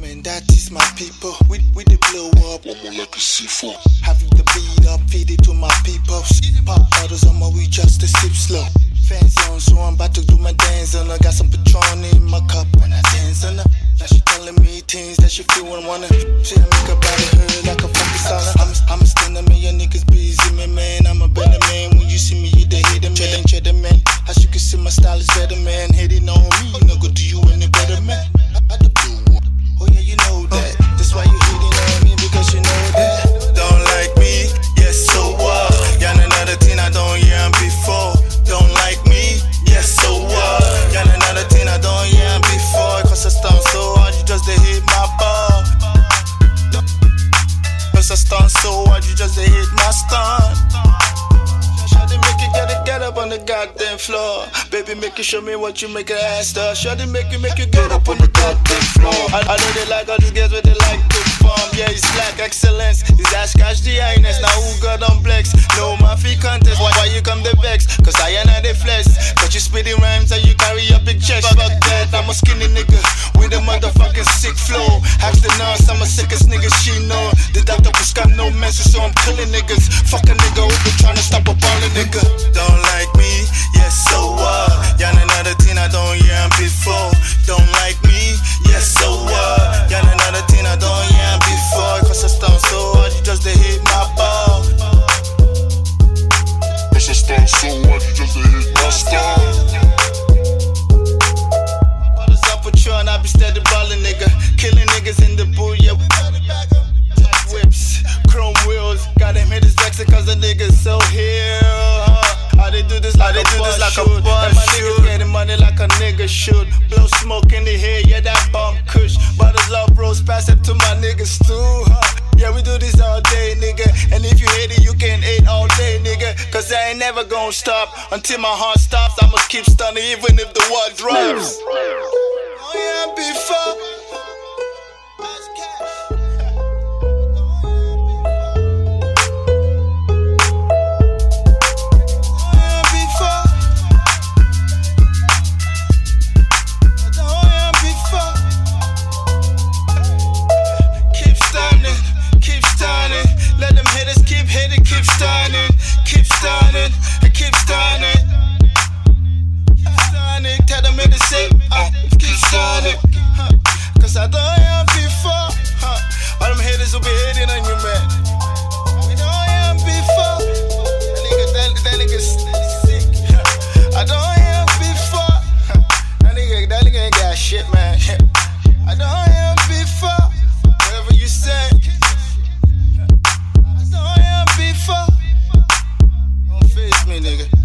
Man, that is my people. We, we the blow up. One more like a C4. Having the beat up, feed it to my people. Pop bottles on my we just to sip slow. Fancy on, so I'm about to do my dance. And I got some Patron in my cup when I dance. And now she telling me things that she feel and wanna. She make her body hurt like a my stunt. Shawty make you get it, get up on the goddamn floor. Baby, make you show me what you make her ass to. Shawty make you make you get up on the goddamn floor. I, I know they like all these guys but they like to perform. Yeah, it's black excellence. It's ass Cash the highness. Now who got on blacks? sick flow. Half the nurse, I'm a sickest nigga she know. The doctor was got no message, so I'm killing niggas. Fuck a nigga over trying to stop a ballin' nigga. Ain't never gonna stop until my heart stops. I must keep stunning even if the world drops. Oh yeah, before. nigga.